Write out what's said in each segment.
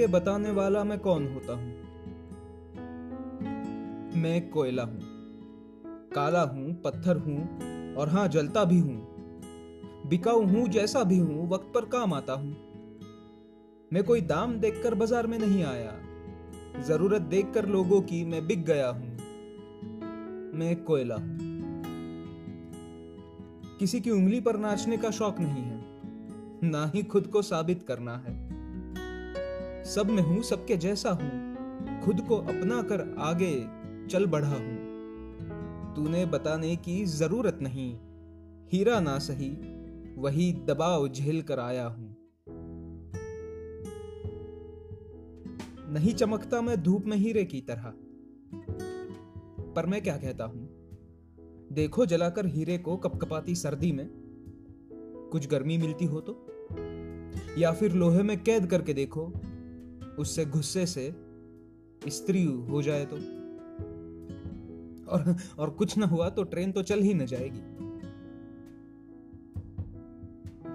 ये बताने वाला मैं कौन होता हूँ? मैं कोयला हूँ। काला हूँ, पत्थर हूँ और हाँ, जलता भी हूँ। बिकाऊ हूँ जैसा भी हूँ, वक्त पर काम आता हूँ। मैं कोई दाम देखकर बाज़ार में नहीं आया। ज़रूरत देखकर लोगों की मैं बिक गया हूँ। मैं कोयला हूँ। किसी की उंगली पर नाचने का शौक नहीं है। ना ही खुद को साबित करना है। सब में हूँ, सबके जैसा हूँ। खुद को अपना कर आगे चल बढ़ा हूँ। तूने बताने की ज़रूरत नहीं। हीरा ना सही, वही दबाव झेल कर आया हूँ। नहीं चमकता मैं धूप में हीरे की तरह। पर मैं क्या कहता हूँ? देखो जलाकर हीरे को कपकपाती सर्दी में। कुछ गर्मी मिलती हो तो? या फिर लोहे में कैद करके देखो। उससे गुस्से से स्त्री हो जाए तो। और और कुछ ना हुआ तो ट्रेन तो चल ही न जाएगी।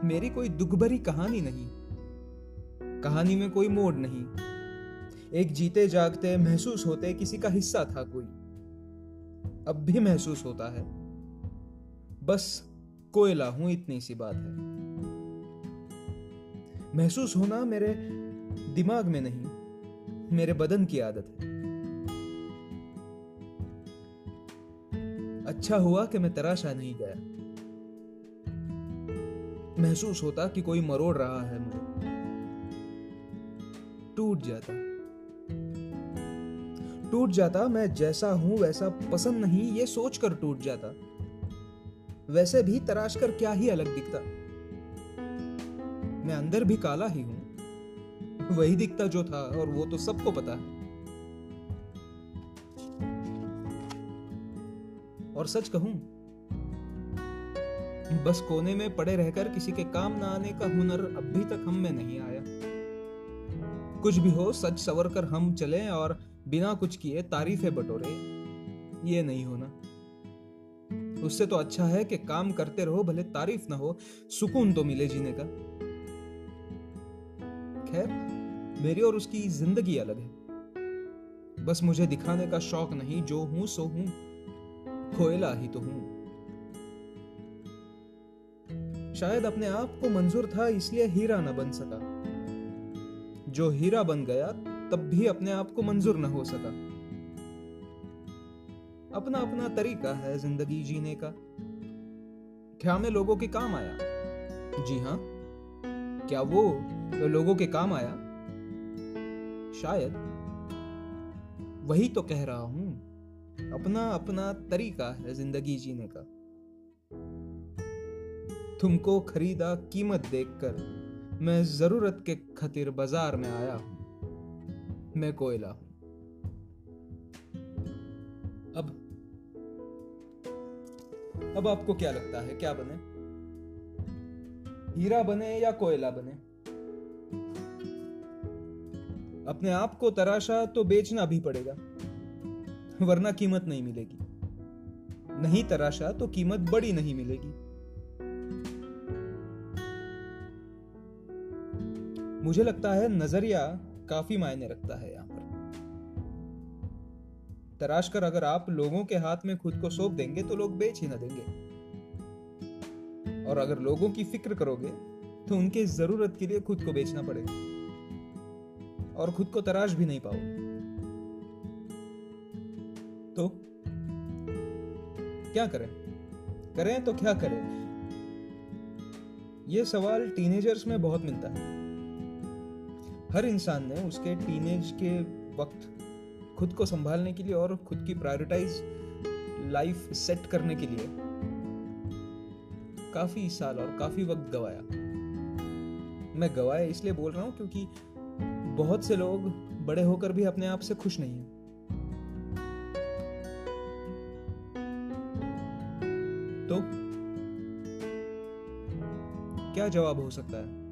मेरी कोई दुखभरी कहानी नहीं। कहानी में कोई मोड़ नहीं। एक जीते जागते महसूस होते किसी का हिस्सा था कोई। अब भी महसूस होता है। बस कोयला हूँ इतनी सी बात है। महसूस होना मेरे दिमाग में नहीं, मेरे बदन की आदत है। अच्छा हुआ कि मैं तराशा नहीं गया। महसूस होता कि कोई मरोड़ रहा है मुझे। टूट जाता। टूट जाता, मैं जैसा हूँ वैसा पसंद नहीं, ये सोचकर टूट जाता। वैसे भी तराश कर क्या ही अलग दिखता। मैं अंदर भी काला ही हूँ। वही दिखता जो था, और वो तो सबको पता है। और सच कहूँ, बस कोने में पड़े रहकर किसी के काम ना आने का हुनर अभी तक हम में नहीं आया। कुछ भी हो सच सवर कर हम चले और बिना कुछ किए तारीफे बटोरे, ये नहीं होना। उससे तो अच्छा है कि काम करते रहो, भले तारीफ़ ना हो, सुकून तो मिले जीने का। खैर, मेरी और उसकी ज़िंदगी अलग है। बस मुझे दिखाने का शौक नहीं, जो हूँ, सो हूँ। कोयला ही तो हूँ। शायद अपने आप को मंजूर था, इसलिए हीरा न बन सका। जो हीरा बन गया, तब भी अपने आप को मंजूर न हो सका। अपना अपना तरीका है ज़िंदगी जीने का। क्या मैं लोगों के काम आया? जी हाँ। क्या वो लोगों के काम आया। शायद वही तो कह रहा हूँ। अपना अपना तरीका है ज़िंदगी जीने का। तुमको खरीदा कीमत देखकर मैं ज़रूरत के खातिर बाज़ार में आया हूँ। मैं कोयला हूँ। अब अब आपको क्या लगता है, क्या बने? हीरा बने या कोयला बने? अपने आप को तराशा तो बेचना भी पड़ेगा। वरना कीमत नहीं मिलेगी। नहीं तराशा तो कीमत बड़ी नहीं मिलेगी। मुझे लगता है नज़रिया काफ़ी मायने रखता है यहाँ पर। तराश कर अगर आप लोगों के हाथ में खुद को सौंप देंगे तो लोग बेच ही ना देंगे। और अगर लोगों की फ़िक्र करोगे तो उनके ज़रूरत के लिए खुद को बेचना पड़ेगा। और खुद को तराश भी नहीं पाओगे तो? क्या करें? करें तो क्या करें? यह सवाल टीनेजर्स में बहुत मिलता है। हर इंसान ने उसके टीनेज के वक्त खुद को संभालने के लिए और खुद की प्रायोरिटाइज लाइफ सेट करने के लिए काफ़ी साल और काफ़ी वक्त गवाया। मैं गवाया इसलिए बोल रहा हूँ क्योंकि बहुत से लोग बड़े होकर भी अपने आप से खुश नहीं हैं। तो क्या जवाब हो सकता है?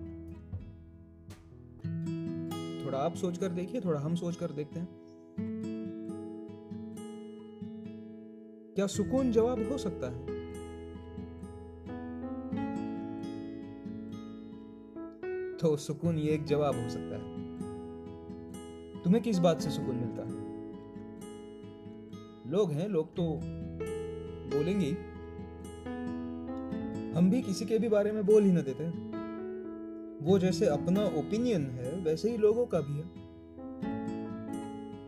थोड़ा आप सोचकर देखिए, थोड़ा हम सोचकर देखते हैं। क्या सुकून जवाब हो सकता है? तो सुकून ये एक जवाब हो सकता है। तुम्हें किस बात से सुकून मिलता है? लोग हैं, लोग तो बोलेंगे हम भी किसी के भी बारे में बोल ही ना देते। वो जैसे अपना ओपिनियन है, वैसे ही लोगों का भी है।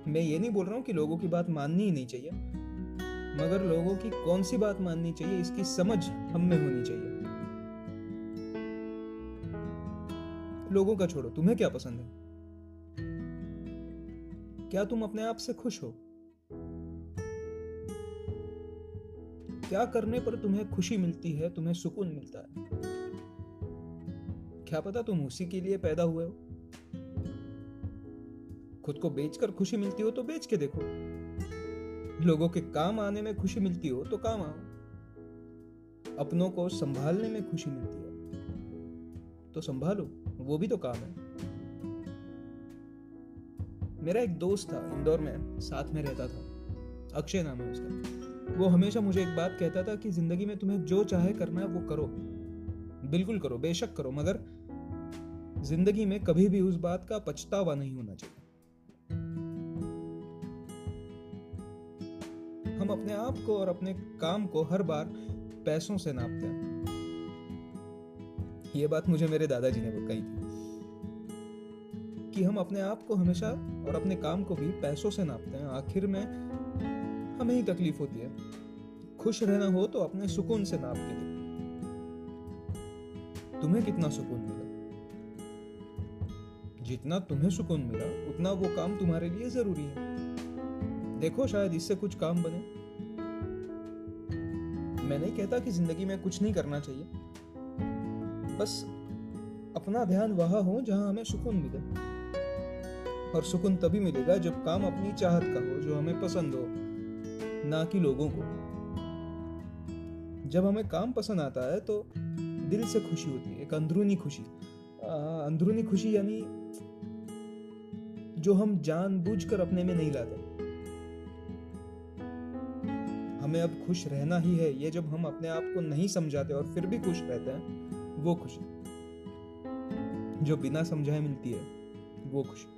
मैं ये नहीं बोल रहा हूँ कि लोगों की बात माननी ही नहीं चाहिए। मगर लोगों की कौन सी बात माननी चाहिए, इसकी समझ हम में होनी चाहिए। लोगों का छोड़ो, तुम्हें क्या पसंद है? क्या तुम अपने आप से खुश हो? क्या करने पर तुम्हें खुशी मिलती है, तुम्हें सुकून मिलता है? क्या पता तुम उसी के लिए पैदा हुए हो? खुद को बेचकर खुशी मिलती हो तो बेच के देखो। लोगों के काम आने में खुशी मिलती हो तो काम आओ। अपनों को संभालने में खुशी मिलती है। तो संभालो, वो भी तो काम है। मेरा एक दोस्त था इंदौर में, साथ में रहता था। अक्षय नाम है उसका। वो हमेशा मुझे एक बात कहता था कि ज़िंदगी में तुम्हें जो चाहे करना है वो करो। बिल्कुल करो, बेशक करो, मगर ज़िंदगी में कभी भी उस बात का पछतावा नहीं होना चाहिए। हम अपने आप को और अपने काम को हर बार पैसों से नापते हैं। ये बात मुझे मेरे दादाजी ने कही थी। कि हम अपने आप को हमेशा और अपने काम को भी पैसों से नापते हैं। आखिर में हमें ही तकलीफ़ होती है। खुश रहना हो तो अपने सुकून से नाप के देखो तुम्हें कितना सुकून मिला? जितना तुम्हें सुकून मिला, उतना वो काम तुम्हारे लिए ज़रूरी है। देखो शायद इससे कुछ काम बने। मैं नहीं कहता कि ज़िंदगी में कुछ नहीं करना चाहिए। बस अपना ध्यान वहाँ हो जहाँ हमें सुकून मिले। और सुकून तभी मिलेगा जब काम अपनी चाहत का हो, जो हमें पसंद हो, ना कि लोगों को। जब हमें काम पसंद आता है तो दिल से खुशी होती है, एक अंदरूनी खुशी। अंदरूनी खुशी यानी जो हम जानबूझकर अपने में नहीं लाते। हमें अब खुश रहना ही है, ये जब हम अपने आप को नहीं समझाते और फिर भी खुश रहते हैं, वो खुशी। जो बिना समझाए मिलती है, वो खुशी।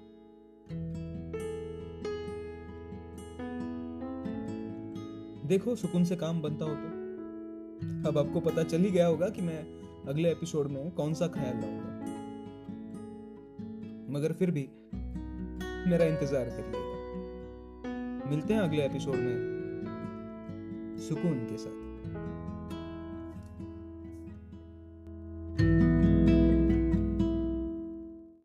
देखो, सुकून से काम बनता हो तो। अब आपको पता चल ही गया होगा कि मैं अगले एपिसोड में कौन सा ख्याल लाऊँगा। मगर फिर भी, मेरा इंतज़ार करिएगा। मिलते हैं अगले एपिसोड में सुकून के साथ।